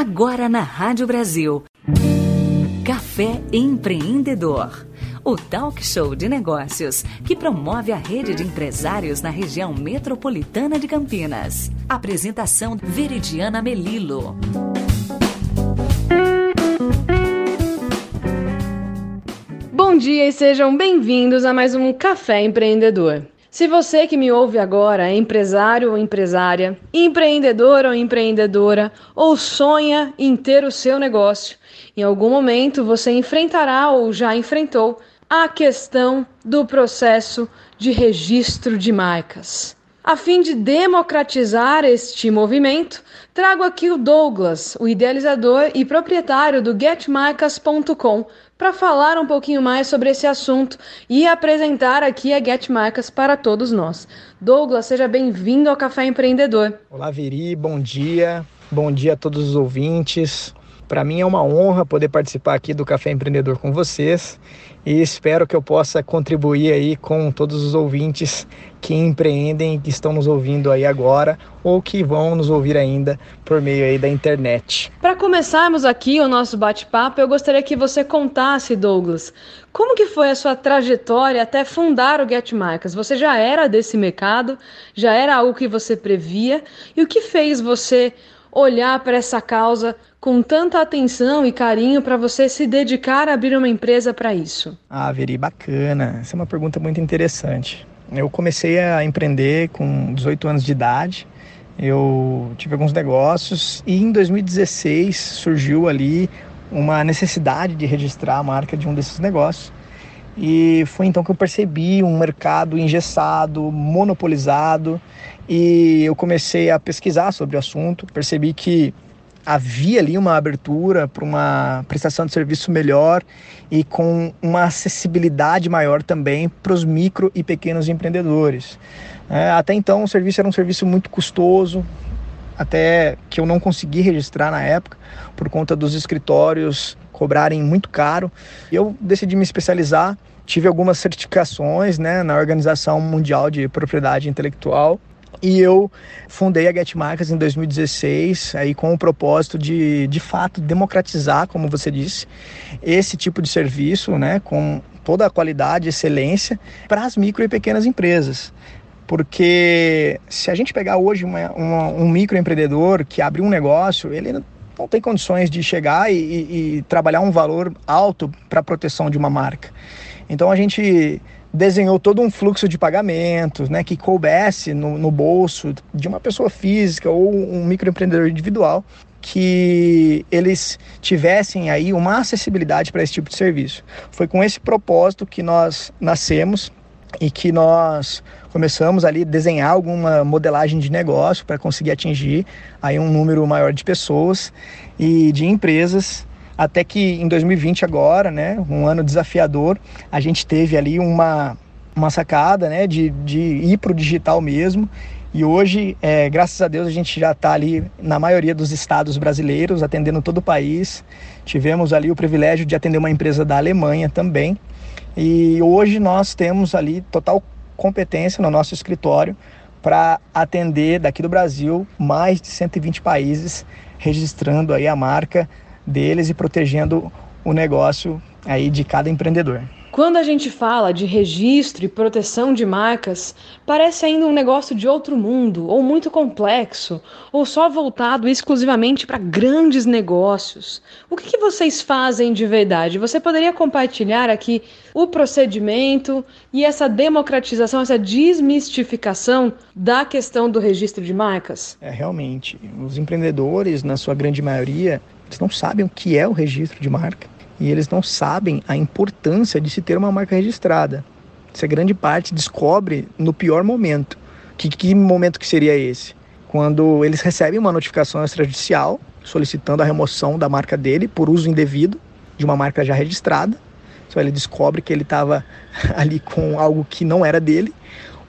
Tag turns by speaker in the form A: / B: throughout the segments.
A: Agora na Rádio Brasil. Café Empreendedor. O talk show de negócios que promove a rede de empresários na região metropolitana de Campinas. Apresentação Veridiana Melilo.
B: Bom dia e sejam bem-vindos a mais um Café Empreendedor. Se você que me ouve agora é empresário ou empresária, empreendedor ou empreendedora, ou sonha em ter o seu negócio, em algum momento você enfrentará ou já enfrentou a questão do processo de registro de marcas. A fim de democratizar este movimento, trago aqui o Douglas, o idealizador e proprietário do getmarcas.com, para falar um pouquinho mais sobre esse assunto e apresentar aqui a Get Marcas para todos nós. Douglas, seja bem-vindo ao Café Empreendedor.
C: Olá, Veri, bom dia. Bom dia a todos os ouvintes. Para mim é uma honra poder participar aqui do Café Empreendedor com vocês e espero que eu possa contribuir aí com todos os ouvintes que empreendem e que estão nos ouvindo aí agora ou que vão nos ouvir ainda por meio aí da internet.
B: Para começarmos aqui o nosso bate-papo, eu gostaria que você contasse, Douglas, como que foi a sua trajetória até fundar o Get Marcas? Você já era desse mercado? Já era algo que você previa? E o que fez você olhar para essa causa com tanta atenção e carinho para você se dedicar a abrir uma empresa para isso?
C: Ah, Veri, bacana. Essa é uma pergunta muito interessante. Eu comecei a empreender com 18 anos de idade. Eu tive alguns negócios e em 2016 surgiu ali uma necessidade de registrar a marca de um desses negócios. E foi então que eu percebi um mercado engessado, monopolizado, e eu comecei a pesquisar sobre o assunto. Percebi que havia ali uma abertura para uma prestação de serviço melhor e com uma acessibilidade maior também para os micro e pequenos empreendedores. É, até então o serviço era um serviço muito custoso, até que eu não consegui registrar na época por conta dos escritórios cobrarem muito caro. Eu decidi me especializar, tive algumas certificações né, na Organização Mundial de Propriedade Intelectual e eu fundei a Get Marcas em 2016, aí com o propósito de, de fato, democratizar, como você disse, esse tipo de serviço, né, com toda a qualidade excelência para as micro e pequenas empresas. Porque se a gente pegar hoje uma, uma, um microempreendedor que abre um negócio, ele não tem condições de chegar e, e, e trabalhar um valor alto para a proteção de uma marca. Então a gente desenhou todo um fluxo de pagamentos, né, que coubesse no, no bolso de uma pessoa física ou um microempreendedor individual, que eles tivessem aí uma acessibilidade para esse tipo de serviço. Foi com esse propósito que nós nascemos e que nós começamos ali a desenhar alguma modelagem de negócio para conseguir atingir aí um número maior de pessoas e de empresas até que em 2020 agora, né, um ano desafiador, a gente teve ali uma, uma sacada, né, de, de ir para o digital mesmo. E hoje, é, graças a Deus, a gente já está ali na maioria dos estados brasileiros, atendendo todo o país. Tivemos ali o privilégio de atender uma empresa da Alemanha também. E hoje nós temos ali total competência no nosso escritório para atender daqui do Brasil mais de 120 países, registrando aí a marca deles e protegendo o negócio aí de cada empreendedor.
B: Quando a gente fala de registro e proteção de marcas, parece ainda um negócio de outro mundo, ou muito complexo, ou só voltado exclusivamente para grandes negócios. O que, que, vocês fazem de verdade? Você poderia compartilhar aqui o procedimento e essa democratização, essa desmistificação da questão do registro de marcas?
C: É, realmente. Os empreendedores, na sua grande maioria, eles não sabem o que é o registro de marca e eles não sabem a importância de se ter uma marca registrada. Essa grande parte descobre no pior momento. Que, que momento que seria esse? Quando eles recebem uma notificação extrajudicial solicitando a remoção da marca dele por uso indevido de uma marca já registrada. Então ele descobre que ele estava ali com algo que não era dele,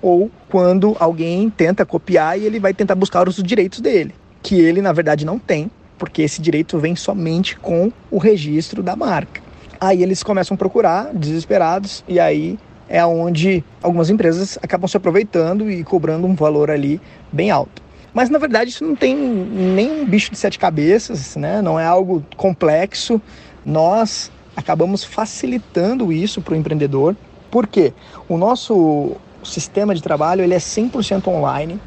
C: ou quando alguém tenta copiar e ele vai tentar buscar os direitos dele, que ele na verdade não tem, porque esse direito vem somente com o registro da marca. Aí eles começam a procurar, desesperados, e aí é onde algumas empresas acabam se aproveitando e cobrando um valor ali bem alto. Mas na verdade isso não tem nenhum bicho de sete cabeças, né? não é algo complexo. Nós acabamos facilitando isso para o empreendedor. Por quê? O nosso sistema de trabalho ele é 100% online.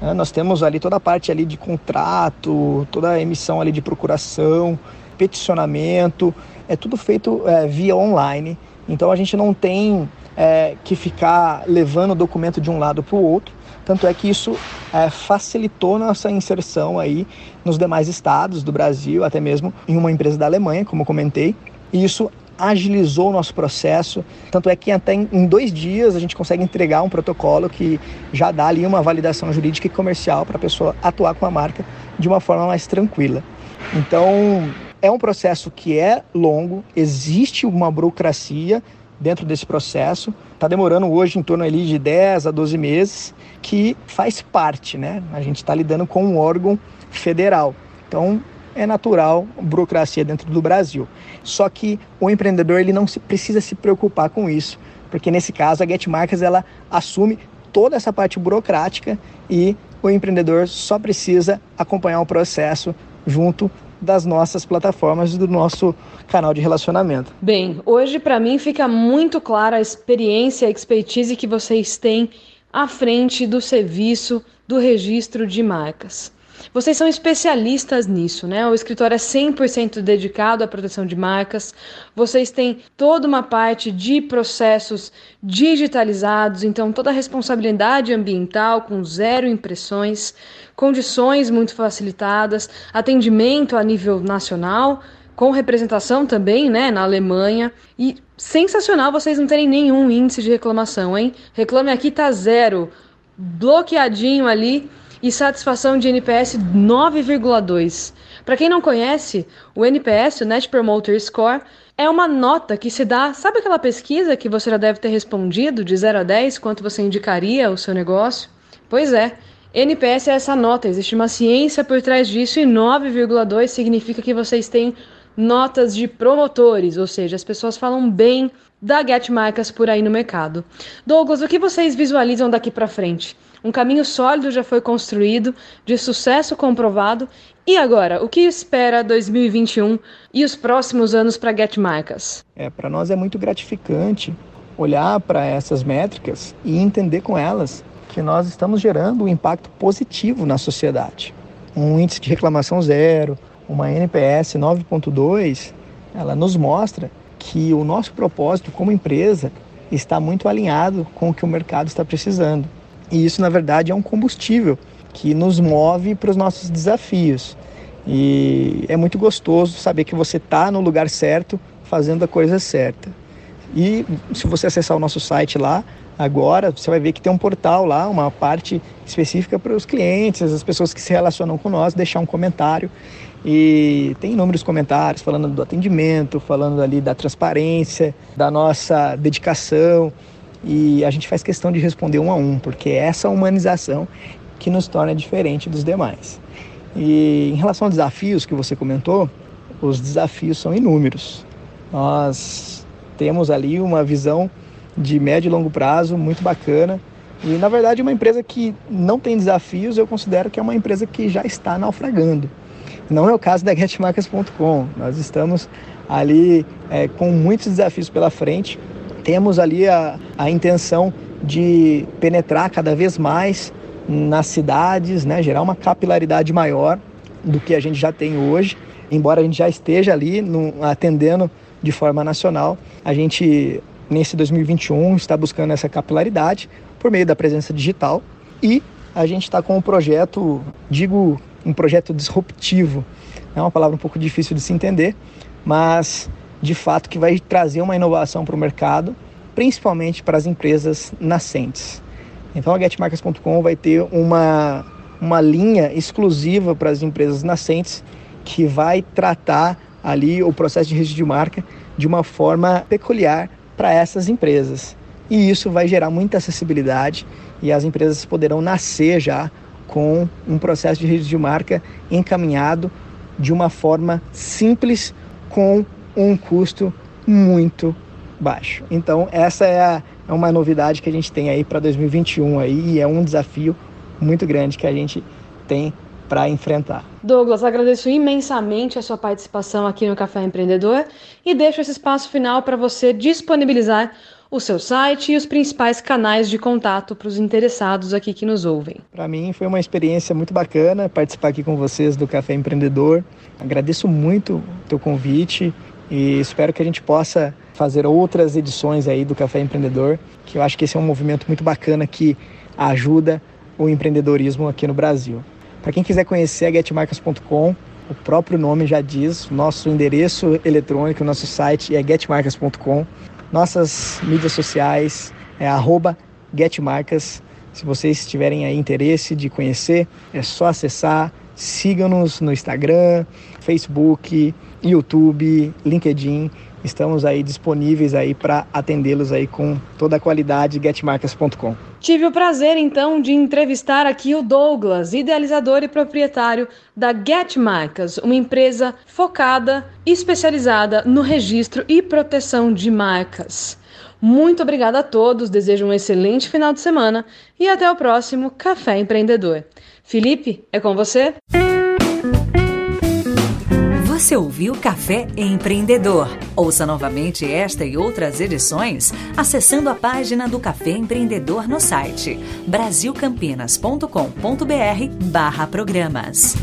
C: Né? Nós temos ali toda a parte ali de contrato, toda a emissão ali de procuração, peticionamento, é tudo feito é, via online. Então a gente não tem é, que ficar levando o documento de um lado para o outro. Tanto é que isso é, facilitou nossa inserção aí nos demais estados do Brasil, até mesmo em uma empresa da Alemanha, como comentei. E isso agilizou o nosso processo. Tanto é que até em dois dias a gente consegue entregar um protocolo que já dá ali uma validação jurídica e comercial para a pessoa atuar com a marca de uma forma mais tranquila. Então, é um processo que é longo, existe uma burocracia dentro desse processo. Está demorando hoje em torno ali de 10 a 12 meses, que faz parte, né? A gente está lidando com um órgão federal. Então, é natural burocracia dentro do Brasil. Só que o empreendedor ele não se, precisa se preocupar com isso, porque nesse caso a Get Marcas ela assume toda essa parte burocrática e o empreendedor só precisa acompanhar o processo junto das nossas plataformas e do nosso canal de relacionamento.
B: Bem, hoje para mim fica muito clara a experiência, a expertise que vocês têm à frente do serviço do registro de marcas. Vocês são especialistas nisso, né? O escritório é 100% dedicado à proteção de marcas. Vocês têm toda uma parte de processos digitalizados, então toda a responsabilidade ambiental com zero impressões, condições muito facilitadas, atendimento a nível nacional, com representação também, né, na Alemanha. E sensacional vocês não terem nenhum índice de reclamação, hein? Reclame aqui tá zero, bloqueadinho ali e satisfação de NPS 9,2. Para quem não conhece, o NPS, o Net Promoter Score, é uma nota que se dá, sabe aquela pesquisa que você já deve ter respondido de 0 a 10, quanto você indicaria o seu negócio? Pois é, NPS é essa nota, existe uma ciência por trás disso e 9,2 significa que vocês têm notas de promotores, ou seja, as pessoas falam bem da Get Marcas por aí no mercado. Douglas, o que vocês visualizam daqui para frente? Um caminho sólido já foi construído, de sucesso comprovado. E agora, o que espera 2021 e os próximos anos para Get Marcas?
C: É, para nós é muito gratificante olhar para essas métricas e entender com elas que nós estamos gerando um impacto positivo na sociedade. Um índice de reclamação zero, uma NPS 9.2, ela nos mostra que o nosso propósito como empresa está muito alinhado com o que o mercado está precisando. E isso, na verdade, é um combustível que nos move para os nossos desafios. E é muito gostoso saber que você está no lugar certo, fazendo a coisa certa. E se você acessar o nosso site lá, agora, você vai ver que tem um portal lá, uma parte específica para os clientes, as pessoas que se relacionam com nós, deixar um comentário. E tem inúmeros comentários falando do atendimento, falando ali da transparência, da nossa dedicação e a gente faz questão de responder um a um, porque é essa humanização que nos torna diferente dos demais. E em relação aos desafios que você comentou, os desafios são inúmeros. Nós temos ali uma visão de médio e longo prazo muito bacana. E na verdade, uma empresa que não tem desafios, eu considero que é uma empresa que já está naufragando. Não é o caso da getmarcas.com. Nós estamos ali é, com muitos desafios pela frente temos ali a, a intenção de penetrar cada vez mais nas cidades, né, gerar uma capilaridade maior do que a gente já tem hoje. Embora a gente já esteja ali no, atendendo de forma nacional, a gente nesse 2021 está buscando essa capilaridade por meio da presença digital e a gente está com um projeto, digo um projeto disruptivo, é uma palavra um pouco difícil de se entender, mas de fato que vai trazer uma inovação para o mercado, principalmente para as empresas nascentes. Então a getmarcas.com vai ter uma, uma linha exclusiva para as empresas nascentes que vai tratar ali o processo de registro de marca de uma forma peculiar para essas empresas. E isso vai gerar muita acessibilidade e as empresas poderão nascer já com um processo de registro de marca encaminhado de uma forma simples com um custo muito baixo. Então essa é, a, é uma novidade que a gente tem aí para 2021 aí e é um desafio muito grande que a gente tem para enfrentar.
B: Douglas, agradeço imensamente a sua participação aqui no Café Empreendedor e deixo esse espaço final para você disponibilizar o seu site e os principais canais de contato para os interessados aqui que nos ouvem.
C: Para mim foi uma experiência muito bacana participar aqui com vocês do Café Empreendedor. Agradeço muito o teu convite e espero que a gente possa fazer outras edições aí do Café Empreendedor, que eu acho que esse é um movimento muito bacana que ajuda o empreendedorismo aqui no Brasil. Para quem quiser conhecer a getmarcas.com, o próprio nome já diz, nosso endereço eletrônico, nosso site é getmarcas.com. Nossas mídias sociais é getmarcas. Se vocês tiverem aí interesse de conhecer, é só acessar. Sigam-nos no Instagram, Facebook, YouTube, LinkedIn. Estamos aí disponíveis aí para atendê-los aí com toda a qualidade getmarcas.com.
B: Tive o prazer então de entrevistar aqui o Douglas, idealizador e proprietário da Getmarcas, uma empresa focada e especializada no registro e proteção de marcas. Muito obrigada a todos, desejo um excelente final de semana e até o próximo Café Empreendedor. Felipe, é com você?
A: Você ouviu Café Empreendedor. Ouça novamente esta e outras edições acessando a página do Café Empreendedor no site brasilcampinas.com.br barra programas.